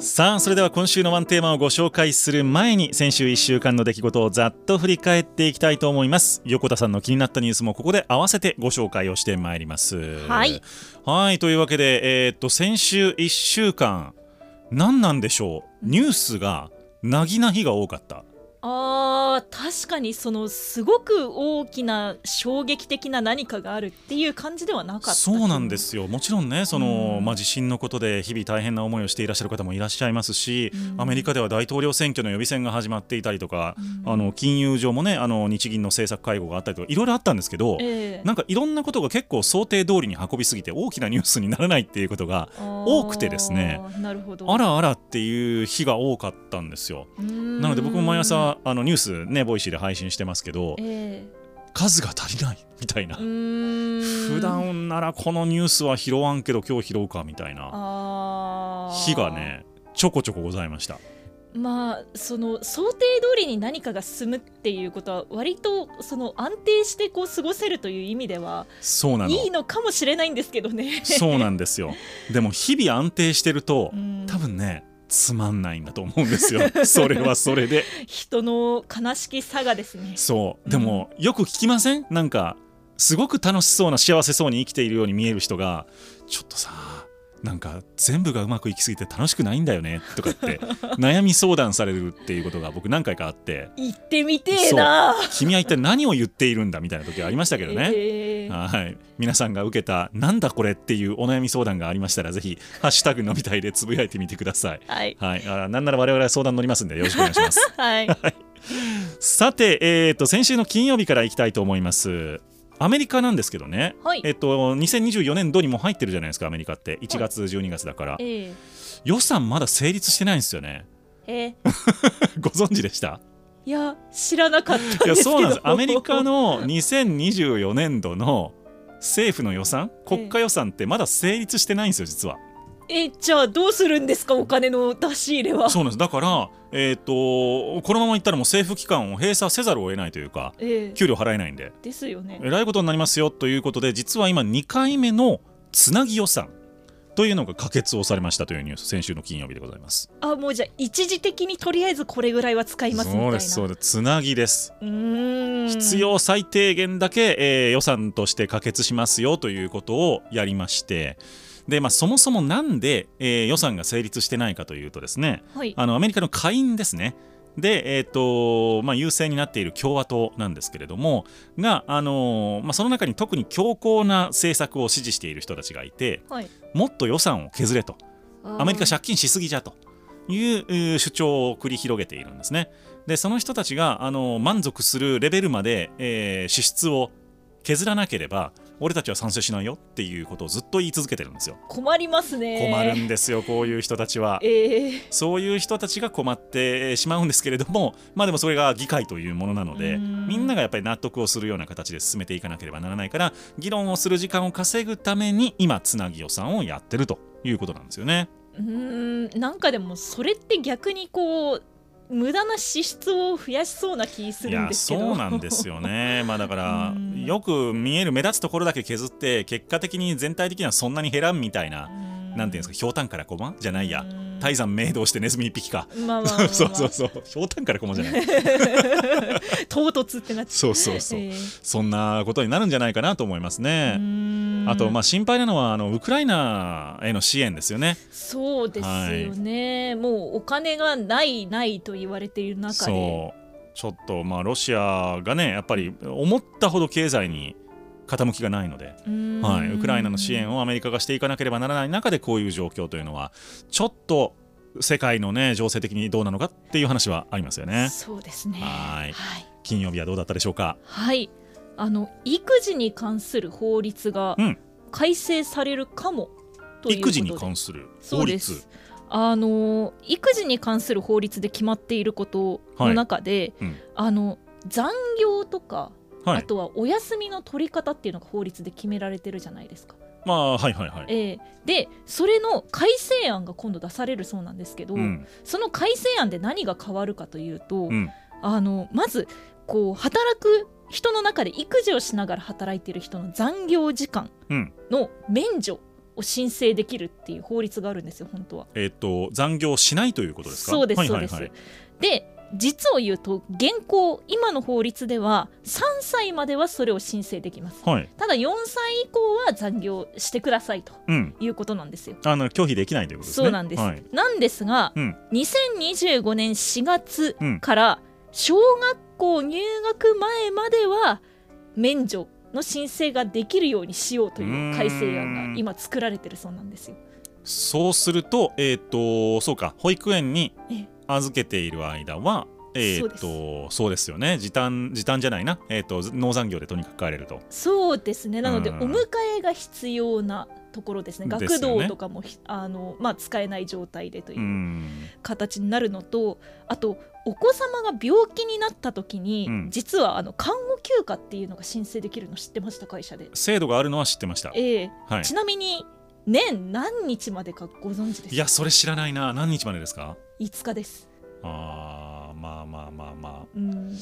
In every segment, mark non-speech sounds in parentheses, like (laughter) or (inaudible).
さあそれでは今週のワンテーマをご紹介する前に先週1週間の出来事をざっと振り返っていきたいと思います。横田さんの気になったニュースもここで合わせてご紹介をしてまいります。はい。はいというわけでえーっと先週1週間何なんでしょう？ニュースがなぎな日が多かったあー確かにそのすごく大きな衝撃的な何かがあるっていう感じではなかったそうなんですよ。もちろんねその、うんまあ、地震のことで日々大変な思いをしていらっしゃる方もいらっしゃいますし、うん。アメリカでは大統領選挙の予備選が始まっていたりとか、うん。あの金融上もねあの日銀の政策会合があったりとかいろいろあったんですけど、ええ。なんかいろんなことが結構想定通りに運びすぎて大きなニュースにならないっていうことが多くてですね。なるほど。あらあらっていう日が多かったんですよ。なので僕も毎朝あのニュースねボイシーで配信してますけどえ数が足りないみたいな。普段ならこのニュースは拾わんけど今日拾うかみたいな。日がねちょこちょこございました。まあその想定通りに何かが進むっていうことは割とその安定してこう過ごせるという意味ではそうなの。いいのかもしれないんですけどね。そうなんですよ。でも日々安定してるとうん。多分ねつまんないんだと思うんですよ。(laughs) それはそれで。人の悲しきさがですね。そう。でも、よく聞きません？なんかすごく楽しそうな幸せそうに生きているように見える人がちょっとさなんか全部がうまくいきすぎて楽しくないんだよねとかって (laughs) 悩み相談されるっていうことが僕何回かあって行ってみてえな。君は一体何を言っているんだみたいな時はありましたけどね。ええはい、皆さんが受けた「なんだこれ」っていうお悩み相談がありましたらぜひ「ハッシュタグのみたい」でつぶやいてみてください。はいはい、あなんなら我々は相談乗りますんでよろしくお願いします。(laughs) はい。さて、えー、と先週の金曜日からいきたいと思います。アメリカなんですけどね、はい。えっと、2024年度にも入ってるじゃないですかアメリカって。1月、12月だから。ええ。予算まだ成立してないんですよね。ええ。(laughs) ご存知でした？いや知らなかったんですけど。いやそうなんです。(laughs) アメリカの2024年度の政府の予算？国家予算ってまだ成立してないんですよ実は。えじゃあどうするんですか？お金の出し入れは。そうなんですだから、えー、とこのままいったらもう政府機関を閉鎖せざるを得ないというかええ給料払えないんでですよね。えらいことになりますよということで実は今2回目のつなぎ予算というのが可決をされましたというニュース先週の金曜日でございます。あもうじゃあ一時的にとりあえずこれぐらいは使いますみたいな。そうですそうですつなぎです。うーん必要最低限だけ、えー予算として可決しますよということをやりましてで、まあ、そもそもなんで、えー予算が成立してないかというとですねはい。あのアメリカの下院ですねで、えーとまあ、優勢になっている共和党なんですけれどもが、あのーまあ、その中に特に強硬な政策を支持している人たちがいてはい。もっと予算を削れとアメリカ社借金しすぎじゃという主張を繰り広げているんですね。でその人たちがあの満足するレベルまで、えー支出を削らなければ俺たちは賛成しないよっていうことをずっと言い続けてるんですよ。困りますね。困るんですよこういう人たちは。ええそういう人たちが困ってしまうんですけれどもまあでもそれが議会というものなのでうんみんながやっぱり納得をするような形で進めていかなければならないから議論をする時間を稼ぐために今つなぎ予算をやってるということなんですよね。うーんなんかでもそれって逆にこう無駄な支出を増やしそうな気するんですけど。そうなんですよね、(laughs) まあ、だからうん。よく見える目立つところだけ削って結果的に全体的にはそんなに減らんみたいな、なんていうんですかひょうたんから駒じゃないや。泰山明道してネズミ一匹か、かまあまあまあまあ。(laughs) そうそうそうひょうたんから駒じゃない。唐突ってなっちゃそうそうそう、ええ。そんなことになるんじゃないかなと思いますね。あと、まあ、心配なのはあのウクライナへの支援ですよね。そうですよね、もうお金がないないと言われている中で。そう。ちょっとまあロシアがねやっぱり思ったほど経済に傾きがないので、はい、ウクライナの支援をアメリカがしていかなければならない中でこういう状況というのはちょっと世界のね情勢的にどうなのかっていう話はありますよね。そうですね。はい。はい、金曜日はどうだったでしょうか？はい、あの育児に関する法律がうん。改正されるかも、ということで。育児に関するそうで法律す。あの育児に関する法律で決まっていることの中で、うん。あの残業とか、はいあとはお休みの取り方っていうのが法律で決められてるじゃないですか。まあはいはいはい。ええでそれの改正案が今度出されるそうなんですけど、うんその改正案で何が変わるかというと、うんあのまずこう働く人の中で育児をしながら働いている人の残業時間うんの免除を申請できるっていう法律があるんですよ本当は。えっ、と残業しないということですか？そうですはいはいそうです。はいで実を言うと現行今の法律では3歳まではそれを申請できます。はい。ただ4歳以降は残業してくださいとうん。いうことなんですよ。あの拒否できないということですね。そうなんです、はい。なんですが、うん。2025年4月うん。から小学校入学前までは免除の申請ができるようにしようという改正案が今作られてるそうなんですよ。そうするとえっ、とそうか保育園にええ預けている間はえっ、とそうです。よね。時短時短じゃないな。えっ、と農産業でとにかく帰れると。そうですね。なのでうん。お迎えが必要なところですね。学童とかもひあの、まあ、使えない状態でとういうん。形になるのとあとお子様が病気になった時に、うん。実はあの看護休暇っていうのが申請できるの知ってました会社で。制度があるのは知ってました。ええ。はい。ちなみに年何日までかご存知ですか？いやそれ知らないな。何日までですか？5日です。あーまあまあまあまあ。うん、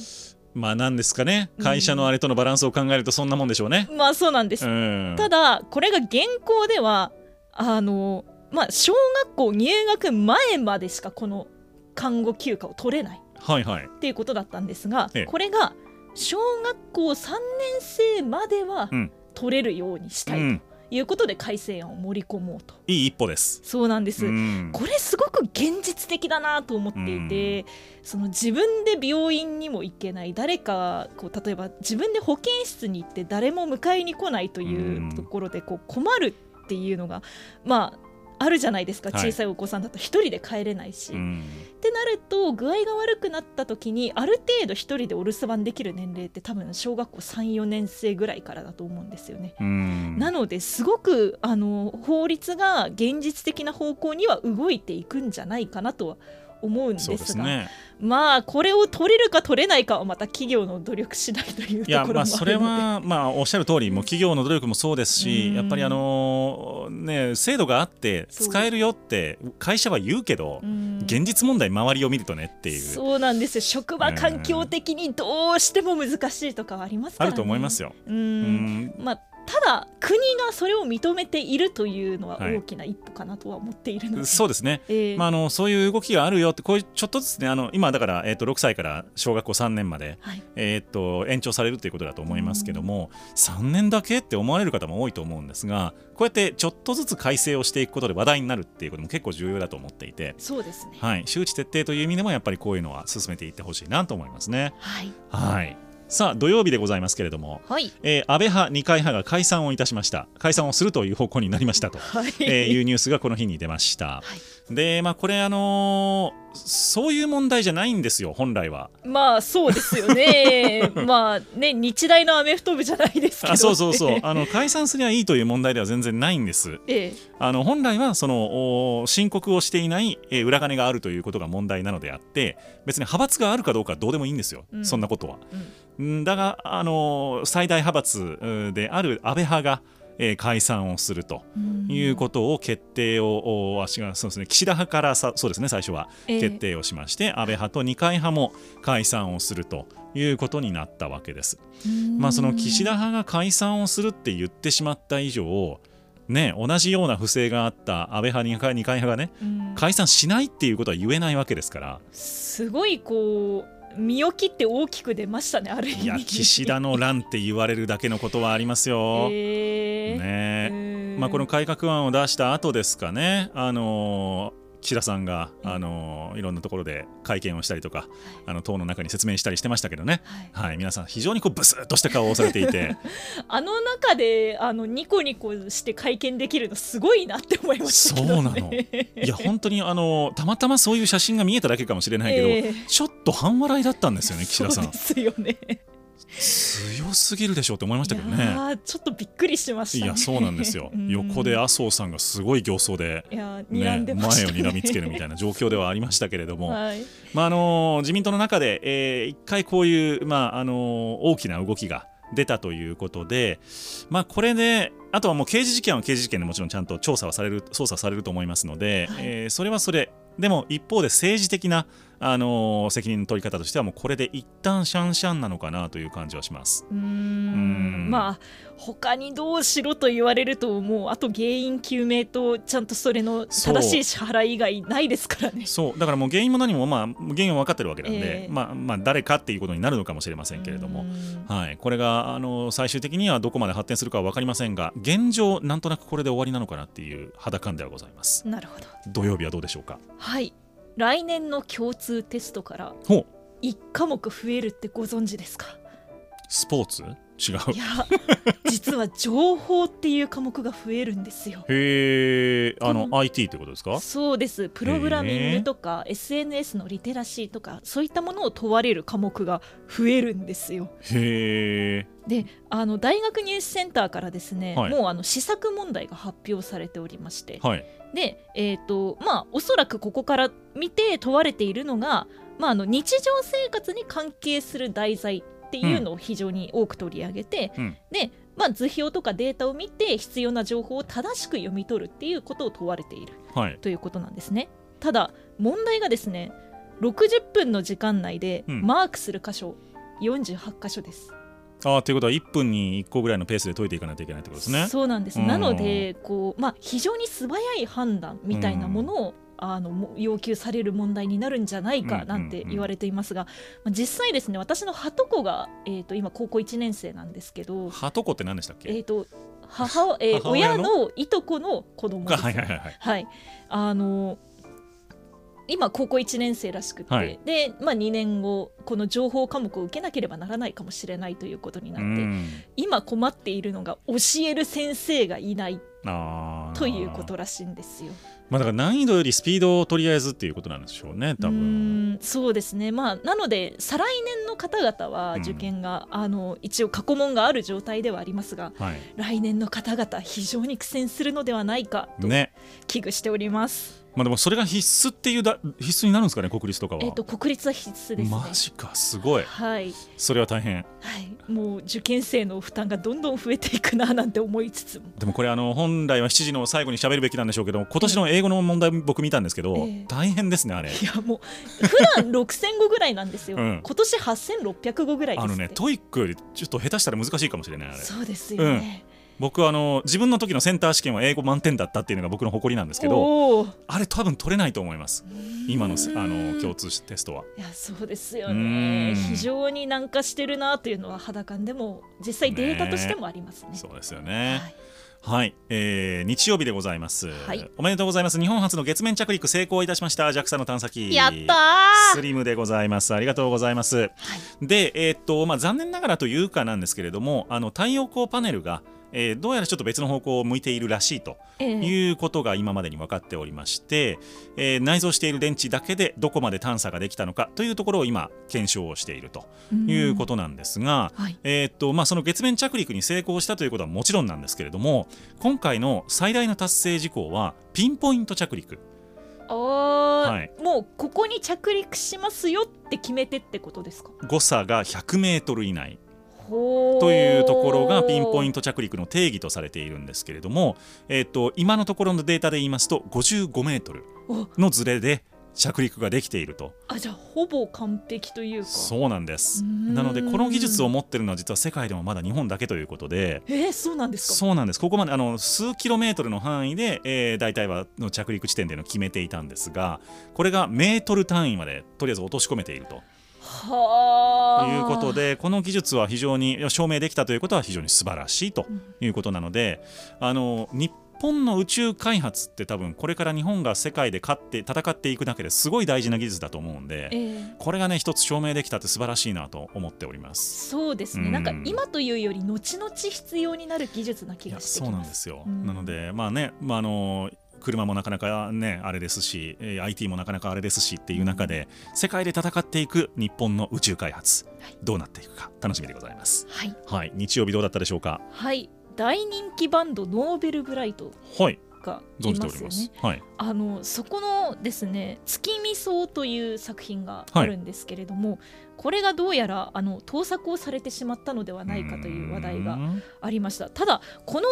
まあなんですかね。会社のあれとのバランスを考えるとそんなもんでしょうね。まあそうなんです。うん。ただこれが現行ではあのまあ小学校入学前までしかこの看護休暇を取れない。はいはい。っていうことだったんですが、ええ。これが小学校3年生まではうん。取れるようにしたいうん。ということで改正案を盛り込もうと。いい一歩です。そうなんです、うん。これすごく現実的だなと思っていて、その自分で病院にも行けない誰かこう例えば自分で保健室に行って誰も迎えに来ないといううん。ところでこう困るっていうのがまああるじゃないですか。はい。小さいお子さんだと。一人で帰れないし、っうん。てなると具合が悪くなった時にある程度一人でお留守番できる年齢って多分小学校34年生ぐらいからだと思うんですよね。うん。なのですごくあの法律が現実的な方向には動いていくんじゃないかなとは思うんですがですね。まあこれを取れるか取れないかはまた企業の努力次第といういやところもあるので。まあそれはまあおっしゃる通りもう企業の努力もそうですしうん。やっぱりあのね制度があって使えるよって会社は言うけどうん。現実問題周りを見るとねっていう。そうなんですよ。職場環境的にどうしても難しいとかはありますから、ね、あると思いますよ。よ。ううんん。まあただ国がそれを認めているというのははい。大きな一歩かなとは思っているので、そうですね。ええ。まあ、あのそういう動きがあるよってこういうちょっとずつねあの今だから、えー、と6歳から小学校3年まで、はい。えー、と延長されるということだと思いますけども3年だけって思われる方も多いと思うんですがこうやってちょっとずつ改正をしていくことで話題になるっていうことも結構重要だと思っていて、そうですね。はい、周知徹底という意味でもやっぱりこういうのは進めていってほしいなと思いますね。はい。はいさあ土曜日でございますけれども、はい。えー安倍派二階派が解散をいたしました。解散をするという方向になりましたと、はい、えーいうニュースがこの日に出ました。でまあこれあのーそういう問題じゃないんですよ本来は。まあそうですよね。(laughs) まあね日大のアメフト部じゃないですけどあそうそうそう。あの解散すりゃいいという問題では全然ないんです。ええ。あの本来はそのお申告をしていない、えー裏金があるということが問題なのであって別に派閥があるかどうかはどうでもいいんですよ、うん。そんなことは。うんうんだが、あの最大派閥うんである安倍派が、えー解散をするということを決定を、うそうですね岸田派からさそうですね最初はええ決定をしまして、安倍派と二階派も解散をするということになったわけです。まあ、その岸田派が解散をするって言ってしまった以上ね、同じような不正があった安倍派、二階二階派がねうん。解散しないっていうことは言えないわけですから。すごいこう身を切って大きく出ましたねある意味。いや岸田の乱って言われるだけのことはありますよ。ええね。うん。まあ、この改革案を出した後ですかね、あのー岸田さんが、あのーいろんなところで会見をしたりとか、あの党の中に説明したりしてましたけどね、はい。はい、皆さん非常にこうブスッとした顔をされていて。(laughs) あの中であのニコニコして会見できるのすごいなって思いましたね、そうなの。(laughs) いや本当に、あのーたまたまそういう写真が見えただけかもしれないけど、ええ。ちょっと半笑いだったんですよね岸田さんそうですよね強すぎるでしょうって思いましたけどね。ちょっとびっくりしました、ね、いやそうなんですよ。(laughs) うん。横で麻生さんがすごい形相で、ねね前を睨みつけるみたいな状況ではありましたけれども、(laughs) はい。まああの自民党の中で、えー一回こういう、まああの大きな動きが出たということで、まあ、これであとはもう刑事事件は刑事事件でもちろんちゃんと調査はされる捜査されると思いますので、はい。えーそれはそれ。でも一方で政治的なあの責任の取り方としてはもうこれで一旦シャンシャンなのかなという感じはします。うん。まあ他にどうしろと言われるともうあと原因究明とちゃんとそれの正しい支払い以外ないですからね。そう。だからもう原因も何もまあ原因は分かってるわけなんで、えー、まあまあ誰かっていうことになるのかもしれませんけれども、はい、これがあの最終的にはどこまで発展するかは分かりませんが現状なんとなくこれで終わりなのかなっていう肌感ではございます。なるほど。土曜日はどうでしょうか？はい来年の共通テストから1科目増えるってご存知ですか？スポーツ？違う。いや実は情報っていう科目が増えるんですよ。へえあの、うん、IT ってことですか？そうです。プログラミングとか SNS のリテラシーとかそういったものを問われる科目が増えるんですよ。へえであの大学入試センターからですね、はい、もうあの試作問題が発表されておりまして、はい、でえっ、ー、とまあおそらくここから見て問われているのがまあ、あの日常生活に関係する題材っていうのを非常に多く取り上げて、うん、で、まあ、図表とかデータを見て必要な情報を正しく読み取るっていうことを問われている、はい、ということなんですね。ただ問題がですね60分の時間内でマークする箇所、うん、48箇所です。あということは1分に1個ぐらいのペースで解いていかないといけないってことですね。そうなんです、なのでこう、まあ、非常に素早い判断みたいなものをあの要求される問題になるんじゃないかなんて言われていますが、まあ、実際ですね私のはとこが、えー、と今高校1年生なんですけどはとこって何でしたっけ、えーと母えー、親の？いとこの子供です、はいはいはい、はい、あの今高校1年生らしくて、はい、で、まあ、2年後この情報科目を受けなければならないかもしれないということになって今困っているのが教える先生がいないということらしいんですよ。まあ、だから難易度よりスピードをとりあえずっていうことなんでしょうね多分そうですねまあなので再来年の方々は受験が、うん、あの一応過去問がある状態ではありますが、はい、来年の方々非常に苦戦するのではないかと危惧しております。ねまあ、でもそれが必須っていうだ必須になるんですかね国立とかは。えっ、と国立は必須です、ね、マジかすごい。はい。それは大変。はい。もう受験生の負担がどんどん増えていくななんて思いつつも。でもこれあの本来は7時の最後に喋るべきなんでしょうけど今年の英語の問題僕見たんですけど、えー、大変ですねあれ。いやもう普段6000語ぐらいなんですよ。(laughs) うん、今年8600語ぐらいあのね TOEIC よりちょっと下手したら難しいかもしれないあれ。そうですよね。うん僕あの自分の時のセンター試験は英語満点だったっていうのが僕の誇りなんですけどあれ多分取れないと思います。今のあの共通テストは。いやそうですよね。非常に難化してるなというのは肌感。でも実際データとしてもありますね、ね、そうですよね、はい。はい、えー、日曜日でございます、はい、おめでとうございます。日本初の月面着陸成功いたしました。JAXA の探査機。やったスリムでございます。ありがとうございます、はい、でえー、っとまあ残念ながらというかなんですけれどもあの太陽光パネルがえー、どうやらちょっと別の方向を向いているらしいということが今までに分かっておりまして、えー、内蔵している電池だけでどこまで探査ができたのかというところを今検証をしているということなんですが、はい、えー、っとまあ、その月面着陸に成功したということはもちろんなんですけれども今回の最大の達成事項はピンポイント着陸。あはい、もうここに着陸しますよって決めてってことですか？誤差が100メートル以内というところがピンポイント着陸の定義とされているんですけれども、えーと、今のところのデータで言いますと55メートルのズレで着陸ができていると。あじゃあほぼ完璧というか。そうなんです。なのでこの技術を持ってるのは実は世界でもまだ日本だけということで。えー、そうなんですか。そうなんです。ここまであの数キロメートルの範囲で、えー、大体はの着陸地点での決めていたんですがこれがメートル単位までとりあえず落とし込めていると。ということでこの技術は非常に証明できたということは非常に素晴らしいということなので、うん、あの日本の宇宙開発って多分これから日本が世界で勝って戦っていくだけですごい大事な技術だと思うんで、えー、これがね一つ証明できたって素晴らしいなと思っております。そうですね、うん、なんか今というより後々必要になる技術な気がしてそうなんですよ、うん、なのでまあね、まあ、あの車もなかなかねあれですし、えー、IT もなかなかあれですしっていう中で世界で戦っていく日本の宇宙開発、はい、どうなっていくか楽しみでございます。はい、はい、日曜日どうだったでしょうか？はい。大人気バンドノーベルブライトはい。がいますよね。はい、あのそこのですね「月見草」という作品があるんですけれども、はい、これがどうやらあの盗作をされてしまったのではないかという話題がありました。ただこの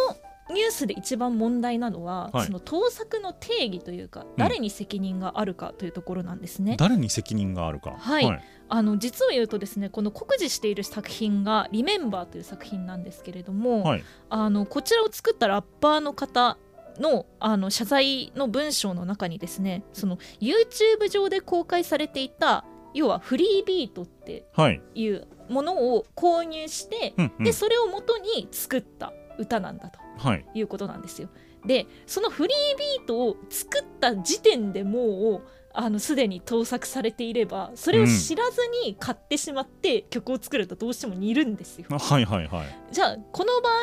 ニュースで一番問題なのは、はい。その盗作の定義というか誰に責任があるかというところなんですね。誰に責任があるか。はい。あの実を言うとですねこの酷似している作品が「リメンバー」という作品なんですけれども、はい。あのこちらを作ったラッパーの方のあの謝罪の文章の中にですねその YouTube 上で公開されていた要はフリービートってはい。いうものを購入して、うんうん。でそれを元に作った歌なんだと。はいいうことなんですよ。でそのフリービートを作った時点でもうあのすでに盗作されていればそれを知らずに買ってしまって曲を作るとどうしても似るんですよ。はいはいはいじゃあこの場合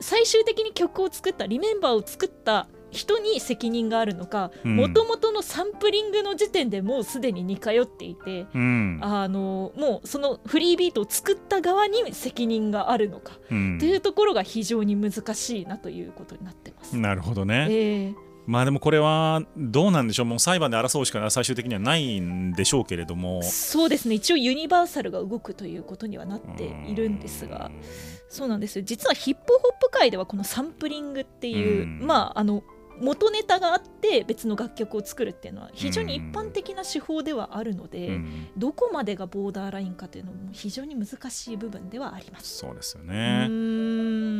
最終的に曲を作ったリメンバーを作った人に責任があるのかうん。もともとのサンプリングの時点でもうすでに似通っていて。うん。あのもうそのフリービートを作った側に責任があるのかうん。というところが非常に難しいなということになってます。なるほどね、ええ。まあでもこれはどうなんでしょう。もう裁判で争うしか最終的にはないんでしょうけれども。そうですね。一応ユニバーサルが動くということにはなっているんですが。そうなんですよ。実はヒップホップ界ではこのサンプリングっていううん。まああの元ネタがあって別の楽曲を作るっていうのは非常に一般的な手法ではあるので、うん。どこまでがボーダーラインかというのも非常に難しい部分ではあります。そうですようね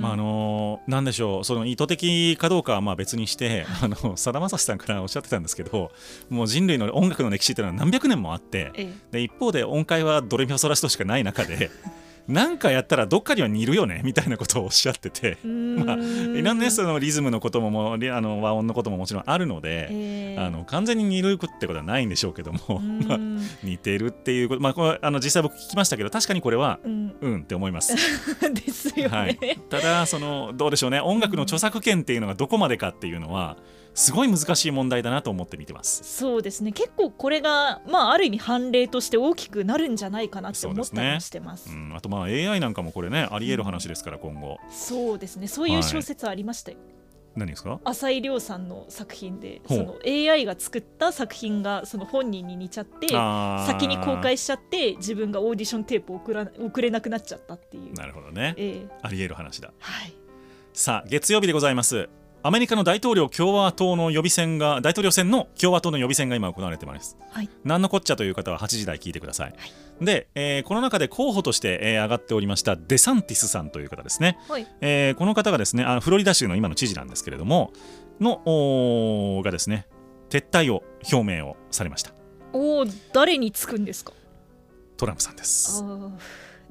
まああのなんでしょうその意図的かどうかはまあ別にしてあのさだまさしさんからおっしゃってたんですけどもう人類の音楽の歴史っていうのは何百年もあってえ。で一方で音階はドレミファソラシドしかない中でなんかやったらどっかには似るよねみたいなことをおっしゃってて。えまあいろんなのリズムのことももリあの和音のことももちろんあるので、ええ。あの完全に似るってことはないんでしょうけども、うー (laughs) まあ、ん似てるっていうこと、まあ、これあの実際僕聞きましたけど確かにこれはうん。うんって思います。(laughs) ですよね。はい、ただそのどうでしょうね。音楽の著作権っていうのがどこまでかっていうのはすごい難しい問題だなと思って見てます。そうですね。結構これが、まあ、ある意味判例として大きくなるんじゃないかなって思ったりもしてます。うん、あとまあ AI なんかもこれねあり得る話ですから今後。そうですね。そういう小説ありましたよ。何ですか？朝井リョウさんの作品でその AI が作った作品がその本人に似ちゃって先に公開しちゃって自分がオーディションテープを送ら送れなくなっちゃったっていう。なるほどね。ええ。あり得る話だ。はい、さあ月曜日でございますアメリカの大統領共和党の予備選が大統領選の共和党の予備選が今行われています。はい。何のこっちゃという方は8時台聞いてください、で、えーこの中で候補として、えー上がっておりましたデサンティスさんという方ですね、はい。えーこの方がですねあのフロリダ州の今の知事なんですけれどものがですね撤退を表明をされました。おお誰につくんですか？トランプさんです。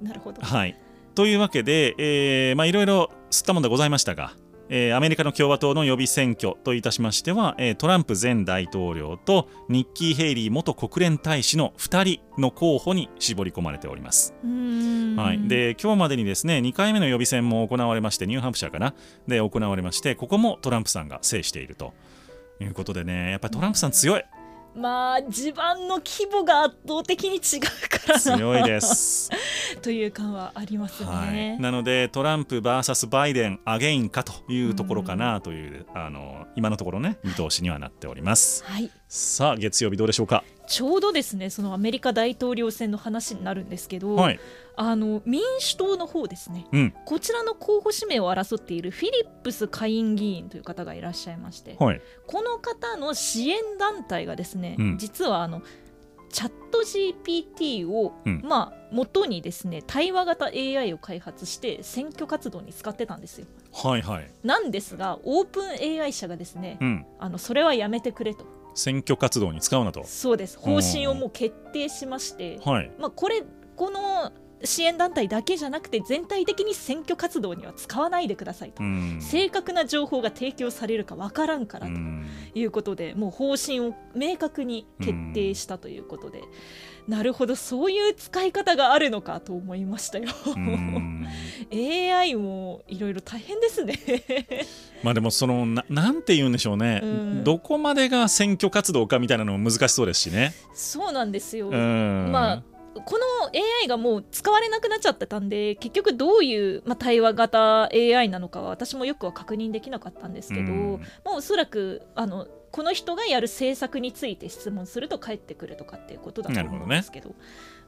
なるほど。はい。というわけで、えーまあいろいろ吸ったものでございましたが、えーアメリカの共和党の予備選挙といたしましては、えートランプ前大統領とニッキー・ヘイリー元国連大使の2人の候補に絞り込まれております。はい、で今日までにですね2回目の予備選も行われましてニューハンプシャーかなで行われましてここもトランプさんが制しているということでねやっぱりトランプさん強いまあ地盤の規模が圧倒的に違うからな強いです。(laughs) という感はありますね。はい、なのでトランプ VS バイデンアゲインかというところかなというあの今のところね見通しにはなっております。はいさあ月曜日どうでしょうか？ちょうどですねそのアメリカ大統領選の話になるんですけど、はい。あの民主党の方ですねうん。こちらの候補指名を争っているフィリップス下院議員という方がいらっしゃいましてはい。この方の支援団体がですね、うん実はあのチャット GPT を、うんまあ元にですね対話型 AI を開発して選挙活動に使ってたんですよはいはい。なんですがオープン AI 社がですね、うん。あのそれはやめてくれと選挙活動に使うなと。そうです方針をもう決定しまして、はい。まあ、これこの支援団体だけじゃなくて全体的に選挙活動には使わないでくださいと、うん。正確な情報が提供されるかわからんからとうんいうことで、もう方針を明確に決定したということで、なるほどそういう使い方があるのかと思いましたよ。うん AI もいろいろ大変ですね。まあでもそのななんて言うんでしょうね、うんどこまでが選挙活動かみたいなのも難しそうですしね。そうなんですよ、うん。まあこの AI がもう使われなくなっちゃってたんで結局どういう、まあ、対話型 AI なのかは私もよくは確認できなかったんですけど、うんまあ、おそらくあのこの人がやる政策について質問すると返ってくるとかっていうことだと思うんですけど。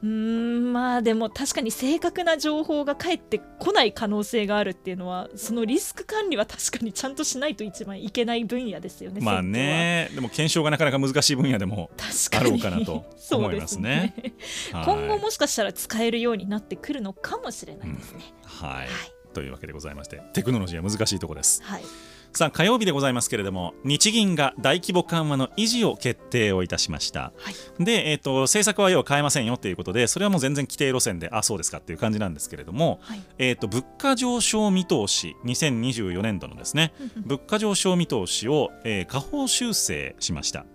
うーんまあでも確かに正確な情報が返ってこない可能性があるっていうのはそのリスク管理は確かにちゃんとしないと一番いけない分野ですよね。まあねでも検証がなかなか難しい分野でもあろうかなと思いますね。すね今後もしかしたら使えるようになってくるのかもしれないですね。うん、はい、はい、というわけでございましてテクノロジーは難しいところです。はいさあ火曜日でございますけれども日銀が大規模緩和の維持を決定をいたしました、はい、で、えーと、政策は要は変えませんよということでそれはもう全然規定路線であそうですかっていう感じなんですけれども、はい、えーと、物価上昇見通し2024年度のですね物価上昇見通しを、えー、下方修正しました。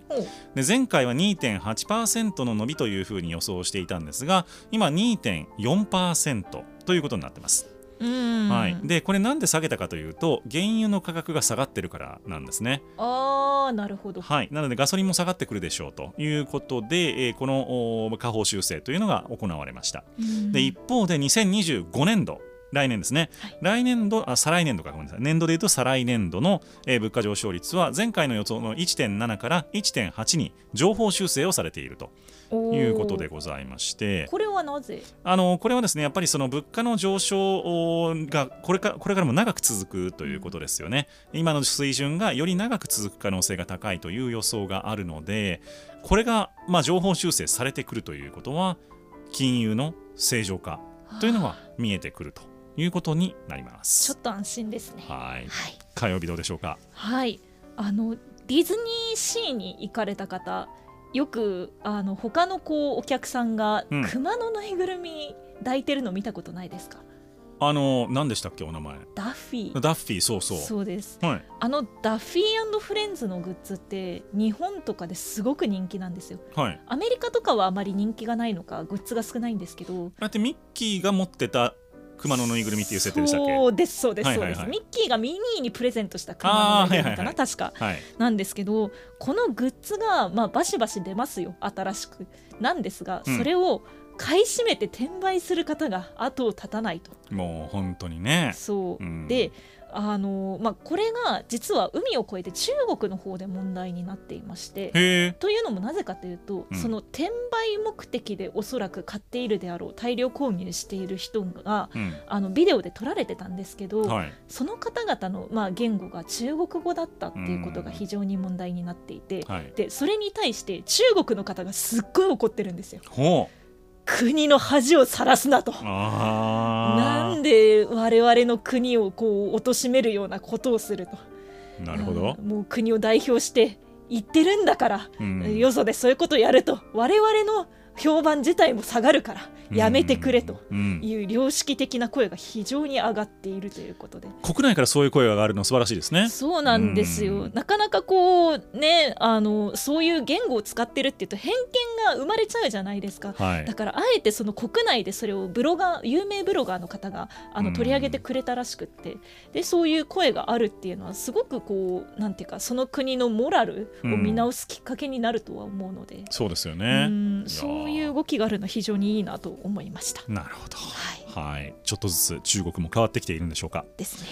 で前回は2.8%の伸びというふうに予想していたんですが今2.4%ということになってますはい、でこれなんで下げたかというと原油の価格が下がってるからなんですね。あーなるほど、はい、なのでガソリンも下がってくるでしょうということで、えー、この下方修正というのが行われました。で一方で2025年度来年ですね、はい、来年度あ再来年度かごめんなさい。年度でいうと再来年度の、えー、物価上昇率は前回の予想の1.7から1.8に上方修正をされているということでございまして。これはなぜ？あのこれはですねやっぱりその物価の上昇がこれかこれからも長く続くということですよね、うん、今の水準がより長く続く可能性が高いという予想があるのでこれがまあ情報修正されてくるということは金融の正常化というのが見えてくるということになります。ちょっと安心ですね。はい、火曜日どうでしょうか？はい。あのディズニーシーに行かれた方よくあの他のこうお客さんが熊のぬいぐるみ抱いてるの見たことないですか、あの何でしたっけお名前？ダッフィー。ダッフィーそうそう。そうです、はい、あのダッフィーフレンズのグッズって日本とかですごく人気なんですよ、はい、アメリカとかはあまり人気がないのかグッズが少ないんですけど。だってミッキーが持ってた熊のぬいぐるみっていう設定でしたっけ？そうですそうです、そうです、ミッキーがミニーにプレゼントした熊のぬいぐるみかな、はいはいはい、確か、はい、なんですけどこのグッズが、まあ、バシバシ出ますよ。新しく。なんですが、それを買い占めて転売する方が後を絶たないと。もう本当にね。そう、うん、であのまあ、これが実は海を越えて中国の方で問題になっていまして。というのもなぜかというと、うん、その転売目的でおそらく買っているであろう大量購入している人が、うん、あのビデオで撮られてたんですけど、はい、その方々の、まあ、言語が中国語だったっていうことが非常に問題になっていて、はい、でそれに対して中国の方がすっごい怒ってるんですよ。ほう国の恥をさらすなと。なんで我々の国をこう貶めるようなことをすると。なるほど、もう国を代表して言ってるんだから、うん、よそでそういうことをやると。我々の評判自体も下がるからやめてくれという良識的な声が非常に上がっているということで、国内からそういう声が上がるの素晴らしいですね。そうなんですよ、なかなかこうねあのそういう言語を使ってるっていうと偏見が生まれちゃうじゃないですか、はい、だからあえてその国内でそれをブロガー有名ブロガーの方があの取り上げてくれたらしくって。でそういう声があるっていうのはすごくこうなんていうかその国のモラルを見直すきっかけになるとは思うので、そうですよね。そういう動きがあるのは非常にいいなと思いました。なるほど、はい、はい、ちょっとずつ中国も変わってきているんでしょうか。ですね。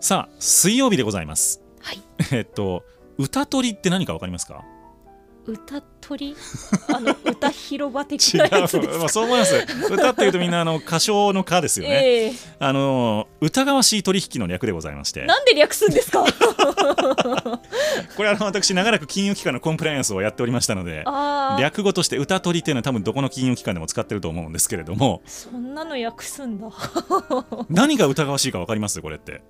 さあ水曜日でございます。はい。(laughs) えっと歌取りって何かわかりますか？歌鳥 (laughs) あの歌広場的なやつですまあ、そう思います歌っていうとみんなあの歌唱の歌ですよね、えー、あの疑わしい取引の略でございまして。なんで略すんですか？これあの私長らく金融機関のコンプライアンスをやっておりましたので略語として歌取りっていうのは多分どこの金融機関でも使ってると思うんですけれども。そんなの訳すんだ。何が疑わしいか分かります？これって。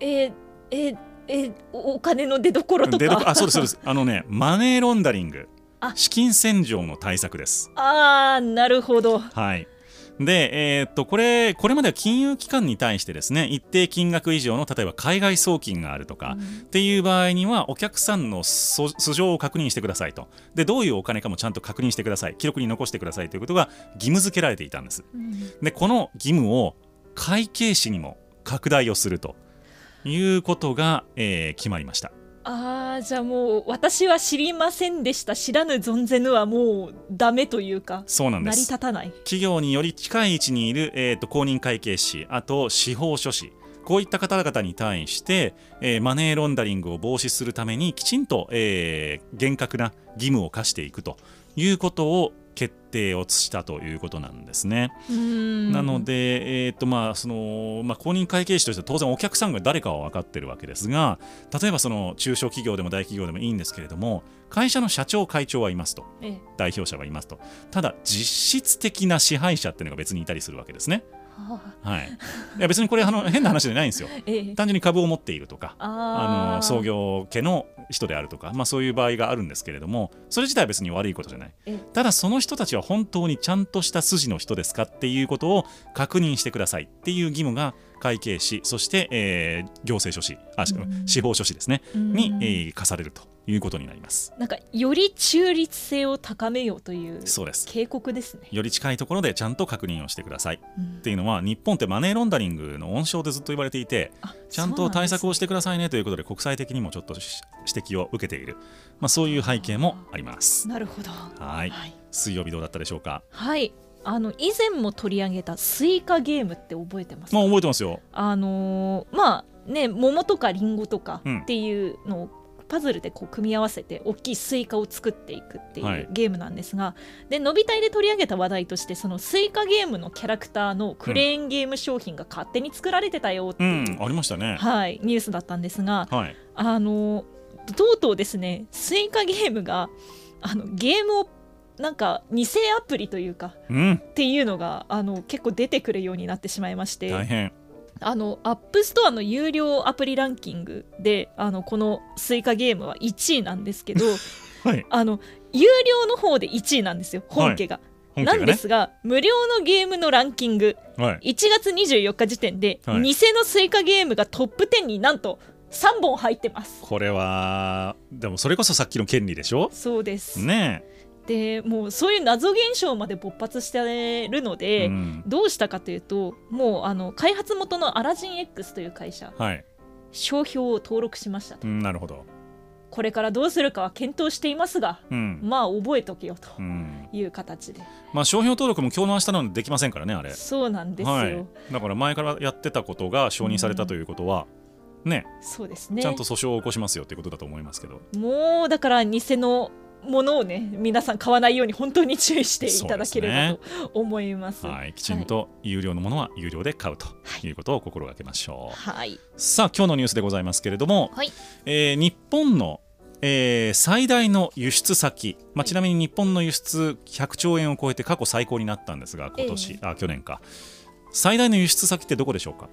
えー、えーえお金の出所とか。あそうですそうです。あのねマネーロンダリング。資金洗浄の対策です。ああなるほど。はい。で、えー、っとこれこれまでは金融機関に対してですね一定金額以上の例えば海外送金があるとか、うん、っていう場合にはお客さんの素性を確認してくださいと。でどういうお金かもちゃんと確認してください。記録に残してくださいということが義務付けられていたんです、うん、でこの義務を会計士にも拡大をするということが、えー、決まりました。ああじゃあもう私は知りませんでした。知らぬ存ぜぬはもうダメというかそうなんです。成り立たない。企業により近い位置にいる、えーと、公認会計士あと司法書士こういった方々に対して、えー、マネーロンダリングを防止するためにきちんと、えー、厳格な義務を課していくということを決定をしたということなんですね。なので、えーとまあそのまあ、公認会計士としては当然お客さんが誰かは分かってるわけですが例えばその中小企業でも大企業でもいいんですけれども会社の社長会長はいますと、代表者はいますと。ただ実質的な支配者っていうのが別にいたりするわけですね。はい、いや別にこれあの変な話じゃないんですよ、(laughs) ええ、単純に株を持っているとかあの創業家の人であるとか、まあ、そういう場合があるんですけれどもそれ自体は別に悪いことじゃない。ただその人たちは本当にちゃんとした筋の人ですかっていうことを確認してくださいっていう義務が会計士そして、えー、行政書士あ、司法書士ですねに、えー、課されるということになります。なんかより中立性を高めようというそうです。警告ですね。より近いところでちゃんと確認をしてください、うん、っていうのは日本ってマネーロンダリングの温床でずっと言われていてちゃんと対策をしてくださいねということで国際的にもちょっと指摘を受けている、まあ、そういう背景もあります。なるほど。はい。水曜日どうだったでしょうか？はい。あの以前も取り上げたスイカゲームって覚えてますまあ覚えてますよ。あのー、まあね桃とかリンゴとかっていうのをパズルでこう組み合わせて大きいスイカを作っていくっていうゲームなんですが、はい、でノビタイで取り上げた話題としてそのスイカゲームのキャラクターのクレーンゲーム商品が勝手に作られてたよっていう、うん、ありましたね、はい、ニュースだったんですが、はい、あのとうとうですねスイカゲームがあのゲームをなんか偽アプリというか、うん、っていうのがあの結構出てくるようになってしまいまして。大変あのアップストアの有料アプリランキングであのこのスイカゲームは1位なんですけど、(laughs) はい、あの有料の方で1位なんですよ本家が。はい、なんですが、ね、無料のゲームのランキング、はい、1月24日時点で、はい、偽のスイカゲームがトップ10になんと3本入ってます。これはでもそれこそさっきの権利でしょ？そうです。ねでもうそういう謎現象まで勃発してるので、うん、どうしたかというともうあの開発元のアラジン X という会社、はい、商標を登録しましたと、うん、なるほど。これからどうするかは検討していますが、うん、まあ覚えとけよという形で、まあ、商標登録も今日の明日なのでできませんからねあれ。そうなんですよ、はい、だから前からやってたことが承認されたということは、ねそうですね。ちゃんと訴訟を起こしますよっていうことだと思いますけど。もうだから偽のものをね皆さん買わないように本当に注意していただければと思います、ね、はい、きちんと有料のものは有料で買うということを心がけましょう、はい、さあ今日のニュースでございますけれども、はい、えー、日本のえー、最大の輸出先、まあ、ちなみに日本の輸出100兆円を超えて過去最高になったんですが今年、えー、あ去年か。最大の輸出先ってどこでしょうか？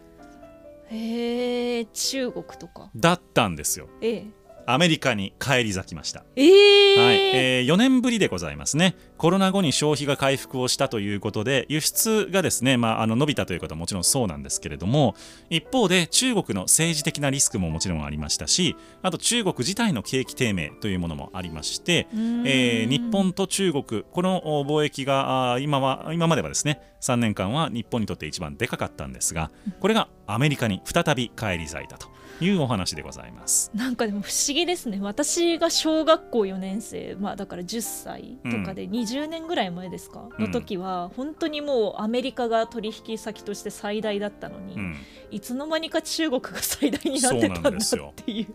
へえ中国とか。だったんですよ、ええ、アメリカに帰り咲きました、えー、はい。えー、4年ぶりでございますね。コロナ後に消費が回復をしたということで輸出がですね、まあ、あの伸びたということはもちろんそうなんですけれども一方で中国の政治的なリスクももちろんありましたしあと中国自体の景気低迷というものもありまして、えー、日本と中国この貿易が今は今まではですね3年間は日本にとって一番でかかったんですがこれがアメリカに再び返り咲いたと。いうお話でございます。なんかでも不思議ですね。私が小学校4年生まあだから10歳とかで20年ぐらい前ですか、うん、の時は本当にもうアメリカが取引先として最大だったのに、うん、いつの間にか中国が最大になってたんだっていう。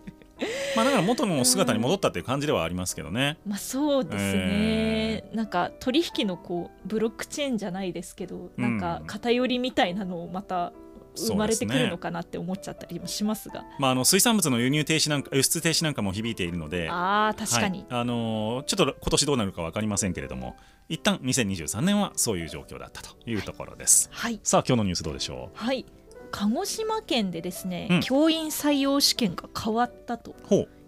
まあだから元の姿に戻ったっていう感じではありますけどね。まあそうですね、えー、なんか取引のこうブロックチェーンじゃないですけど、なんか偏りみたいなのをまた生まれてくるのかなって思っちゃったりもしますが、ね、まあ、あの水産物の輸入停止なんか輸出停止なんかも響いているのであ確かに、はい、あのー、ちょっと今年どうなるか分かりませんけれども一旦2023年はそういう状況だったというところです、はい、さあ今日のニュースどうでしょう？はい。鹿児島県でですね、うん、教員採用試験が変わったと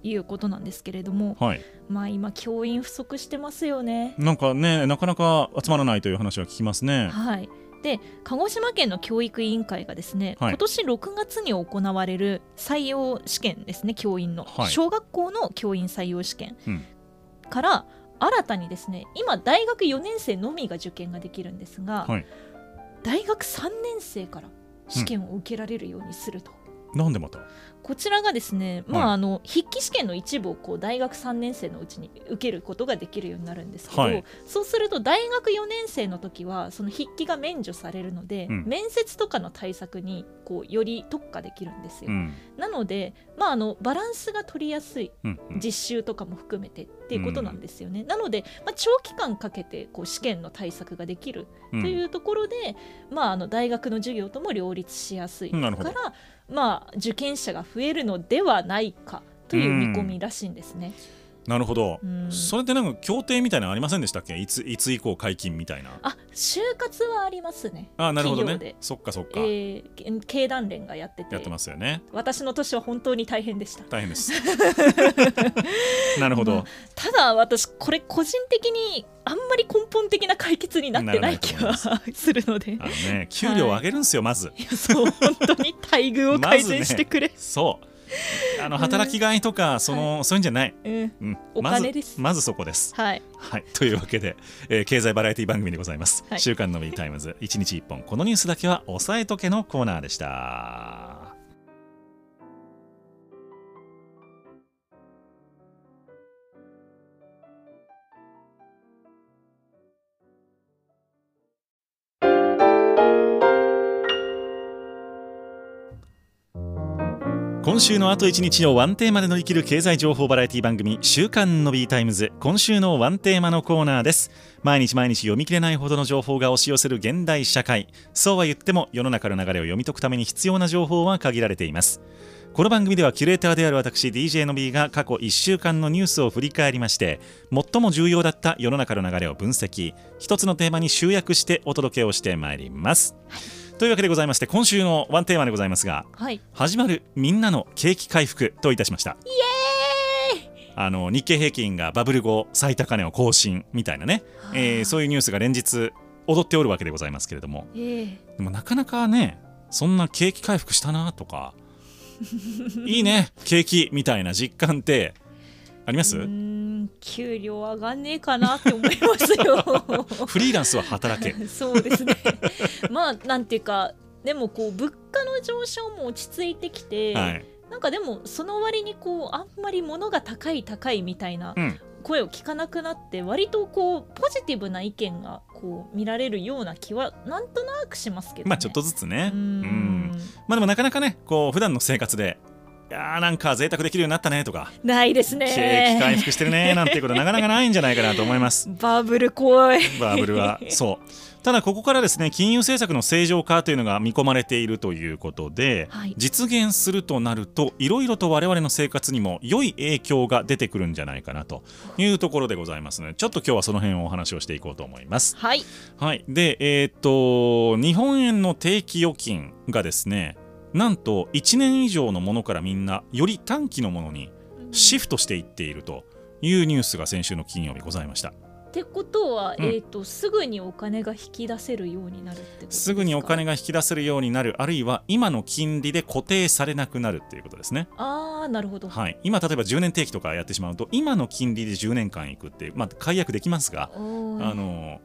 いうことなんですけれども、はい、まあ今教員不足してますよね。なんかねなかなか集まらないという話は聞きますね。はいで鹿児島県の教育委員会がですね、はい、今年6月に行われる採用試験ですね教員の、はい、小学校の教員採用試験から、新たにですね今大学4年生のみが受験ができるんですが、はい、大学3年生から試験を受けられるようにすると。なんでまた？こちらがですね、まあ、あの筆記試験の一部をこう大学3年生のうちに受けることができるようになるんですけど、はい、そうすると大学4年生の時はその筆記が免除されるので、うん、面接とかの対策にこうより特化できるんですよ。うん、なので、まあ、あのバランスが取りやすい、実習とかも含めてっていうことなんですよね。うん、なので、まあ、長期間かけてこう試験の対策ができるというところで、まあ、あの大学の授業とも両立しやすいからまあ、受験者が増えるのではないかという見込みらしいんですね。なるほど、うん、それってなんか協定みたいなのありませんでしたっけ？いついつ以降解禁みたいな。あ就活はありますね。あなるほどね。そっかそっか、えー、経団連がやってて。やってますよね。私の年は本当に大変でした。大変です。(laughs) なるほど、まあ、ただ私これ個人的にあんまり根本的な解決になってない気はす。るので。あのね給料を上げるんですよ、はい、まずそう本当に待遇を改善してくれ、ね、そうあの働きがいとか、その、そういうんじゃない、うん。お金です。まずそこです。はい、はい、というわけで、えー、経済バラエティ番組でございます、週刊 Nobby タイムズ一日一本。このニュースだけは押さえとけのコーナーでした今週のあと1日をワンテーマで乗り切る経済情報バラエティ番組週刊の B タイムズ。今週のワンテーマのコーナーです。毎日毎日読み切れないほどの情報が押し寄せる現代社会。そうは言っても世の中の流れを読み解くために必要な情報は限られています。この番組ではキュレーターである私 DJ の B が過去1週間のニュースを振り返りまして最も重要だった世の中の流れを分析。一つのテーマに集約してお届けをしてまいります、はいというわけでございまして今週のワンテーマでございますが、はい、始まるみんなの景気回復といたしました。イエーイ！あの日経平均がバブル後最高値を更新みたいなね、えー、そういうニュースが連日踊っておるわけでございますけれども、えー、でもなかなかねそんな景気回復したなとか。いいね景気みたいな実感ってあります？給料上がんねえかなって思いますよ。(laughs) フリーランスは働け。そうですね。まあなんていうかでもこう物価の上昇も落ち着いてきて、はい、なんかでもその割にこうあんまり物が高い高いみたいな声を聞かなくなって割とこうポジティブな意見がこう見られるような気はなんとなくしますけど、ね、まあちょっとずつね。うん。まあでもなかなかねこう普段の生活でいやーなんか贅沢できるようになったねとか。ないですね。景気回復してるねなんていうことなかなかないんじゃないかなと思います。(laughs) バブル怖い。バブルはそう。ただここからですね金融政策の正常化というのが見込まれているということで、はい、実現するとなるといろいろと我々の生活にも良い影響が出てくるんじゃないかなというところでございますのでちょっと今日はその辺をお話をしていこうと思います。はい、はい、でえー、っと日本円の定期預金がですねなんと1年以上のものからみんなより短期のものにシフトしていっているというニュースが先週の金曜日ございました。ってことは、うん、えーと、すぐにお金が引き出せるようになるってすぐにお金が引き出せるようになるあるいは今の金利で固定されなくなるっていうことですね。あーなるほど、はい、今例えば10年定期とかやってしまうと今の金利で10年間いくってまあ、解約できますがあの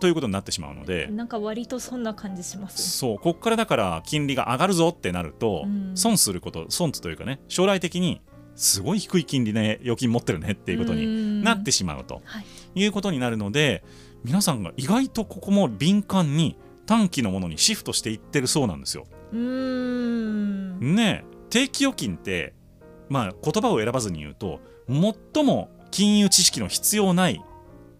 ということになってしまうのでなんか割とそんな感じします、そうここからだから金利が上がるぞってなると、損すること損というかね将来的にすごい低い金利で預金持ってるねっていうことになってしまうとい。うことになるので、皆さんが意外とここも敏感に短期のものにシフトしていってるそうなんですよ。ね定期預金ってまあ言葉を選ばずに言うと最も金融知識の必要ない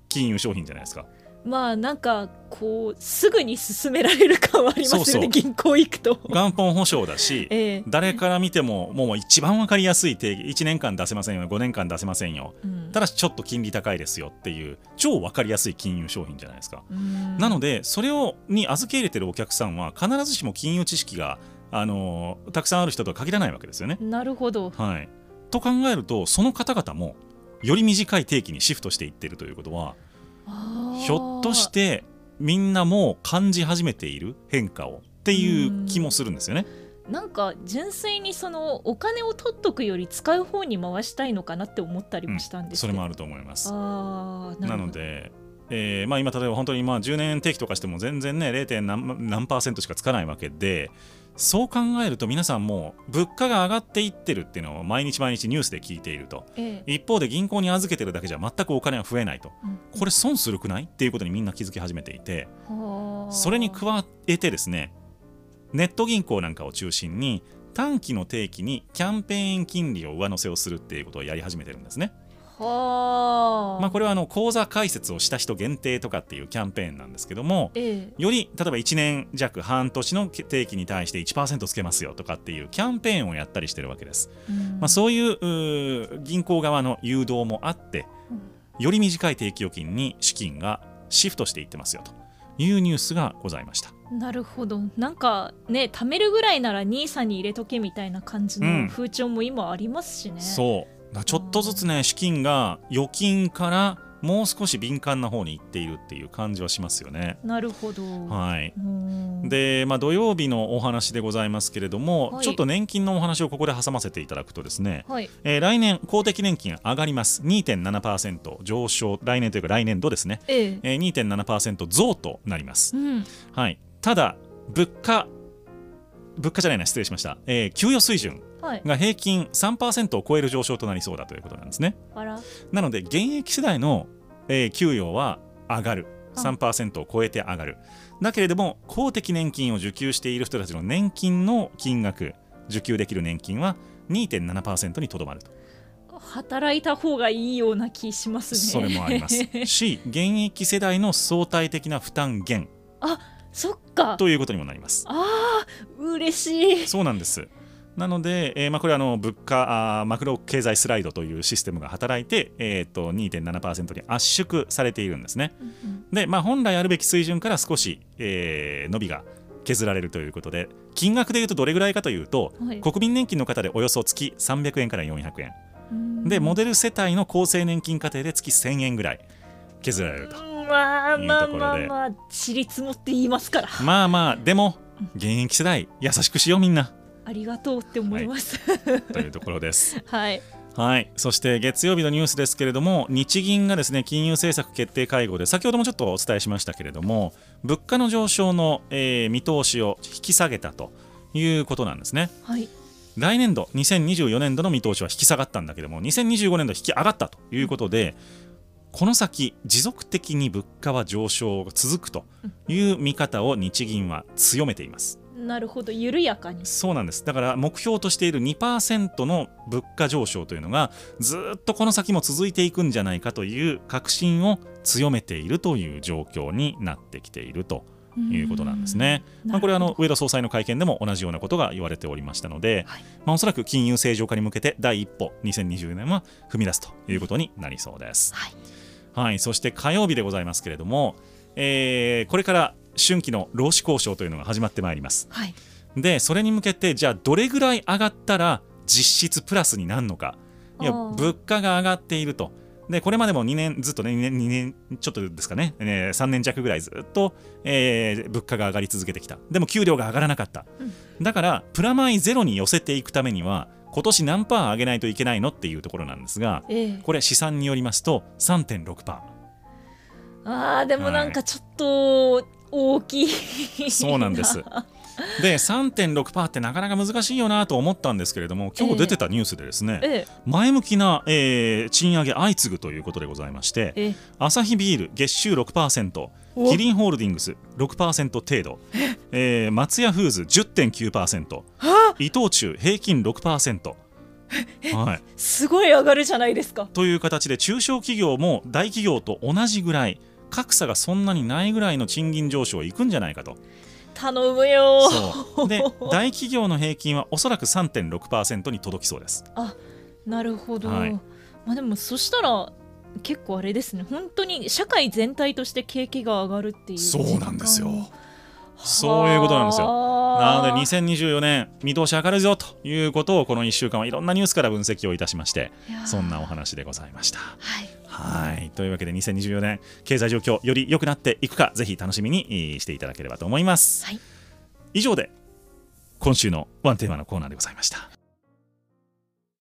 金融商品じゃないですか。まあなんかこうすぐに進められる感はありますよね銀行行くと。元本保証だし、(laughs) えー、誰から見てももう一番分かりやすい定義1年間出せませんよ5年間出せませんよ、うん、ただしちょっと金利高いですよっていう超分かりやすい金融商品じゃないですか。なのでそれをに預け入れてるお客さんは必ずしも金融知識があのたくさんある人とは限らないわけですよね。なるほど、はい、と考えるとその方々もより短い定期にシフトしていってるということはひょっとしてみんなもう感じ始めている？変化をっていう気もするんですよね。なんか純粋にそのお金を取っとくより使う方に回したいのかなって思ったりもしたんです、うん、それもあると思います。なのでえーまあ、今例えば本当にまあ10年定期とかしても全然ね 0. 何何パーセントしかつかないわけでそう考えると皆さんもう物価が上がっていってるっていうのを毎日毎日ニュースで聞いていると、ええ。一方で銀行に預けてるだけじゃ全くお金は増えないと、うん。これ損するくないっていうことにみんな気づき始めていてはあそれに加えてですねネット銀行なんかを中心に短期の定期にキャンペーン金利を上乗せをするっていうことをやり始めてるんですね。はあ。まあ、これはあの口座開設をした人限定とかっていうキャンペーンなんですけどもええ。より例えば1年弱半年の定期に対して1%つけますよとかっていうキャンペーンをやったりしてるわけです。うん。まあ、そういう銀行側の誘導もあってより短い定期預金に資金がシフトしていってますよというニュースがございました。なるほど。なんかね貯めるぐらいなら NISA に入れとけみたいな感じうん。の風潮も今ありますしね、そうだちょっとずつね資金が預金からもう少し敏感な方に行っているっていう感じはしますよね。なるほど、はい、うん。で、まあ、土曜日のお話でございますけれども、はい。ちょっと年金のお話をここで挟ませていただくとですね、はい。えー来年公的年金上がります。2.7%上昇。来年というか来年度ですね、ええ。えー、2.7%増となります、うん。はい、ただ物価物価じゃないな失礼しました、えー給与水準。はいが平均3%を超える上昇となりそうだということなんですね。なので現役世代の、えー給与は上がる。あ。3%を超えて上がる。だけれども公的年金を受給している人たちの年金の金額受給できる年金は2.7%にとどまると。働いた方がいいような気しますね。それもあります。(laughs) し現役世代の相対的な負担減そっか。ということにもなります。あー嬉しい。そうなんですなので、えーまあ、これはあの物価あーマクロ経済スライドというシステムが働いて、えー、と2.7%に圧縮されているんですね。で、まあ、本来あるべき水準から少し、えー伸びが削られるということで金額でいうとどれぐらいかというと、はい。国民年金の方でおよそ月300円から400円。うん。でモデル世帯の厚生年金家庭で月1000円ぐらい削られると。うん。まあいうまあところでまあまあちりつもって言いますからまあまあでも現役世代優しくしようみんなありがとうって思います。というところです。(laughs) はい。はい、そして月曜日のニュースですけれども日銀がですね金融政策決定会合で先ほどもちょっとお伝えしましたけれども物価の上昇の、えー見通しを引き下げたということなんですね。はい。来年度2024年度の見通しは引き下がったんだけども2025年度引き上がったということでこの先持続的に物価は上昇が続くという見方を日銀は強めていますなるほど緩やかに。そうなんです。だから目標としている2%の物価上昇というのがずーっとこの先も続いていくんじゃないかという確信を強めているという状況になってきているということなんですね。うん。まあ、これはあの上田総裁の会見でも同じようなことが言われておりましたので、はい。まあ、おそらく金融正常化に向けて第一歩2020年は踏み出すということになりそうです。はい。はい、そして火曜日でございますけれども、えーこれから春季の労使交渉というのが始まってまいります。はい。でそれに向けてじゃあどれぐらい上がったら実質プラスになるのか。いや物価が上がっていると。でこれまでも2年ずっとね2年 ,2 年ちょっとですかね。ね3年弱ぐらいずっと、えー物価が上がり続けてきた。でも給料が上がらなかった、だからプラマイゼロに寄せていくためには今年何パー上げないといけないのっていうところなんですがええ。これ試算によりますと3.6%パあーでもなんかちょっと大きい。ーそうなんです。で3.6%ってなかなか難しいよなと思ったんですけれども今日出てたニュースでですね、ええ。前向きな、えー賃上げ相次ぐということでございましてええ。アサヒビール月収6%お。キリンホールディングス6%程度、え。ー松屋フーズ10.9%伊藤忠平均6%はい、すごい上がるじゃないですか。という形で中小企業も大企業と同じぐらい格差がそんなにないぐらいの賃金上昇いくんじゃないかと。頼むよ。そう。で (laughs) 大企業の平均はおそらく3.6%に届きそうです。あなるほど、はい。まあでもそしたら結構あれですね。本当に社会全体として景気が上がるっていうそうなんですよ。そういうことなんですよ。なのではあ2024年見通し明るいぞということをこの1週間はいろんなニュースから分析をいたしましてそんなお話でございました。はいはいというわけで2024年経済状況より良くなっていくかぜひ楽しみにえーしていただければと思います。はい以上で今週のワンテーマのコーナーでございました。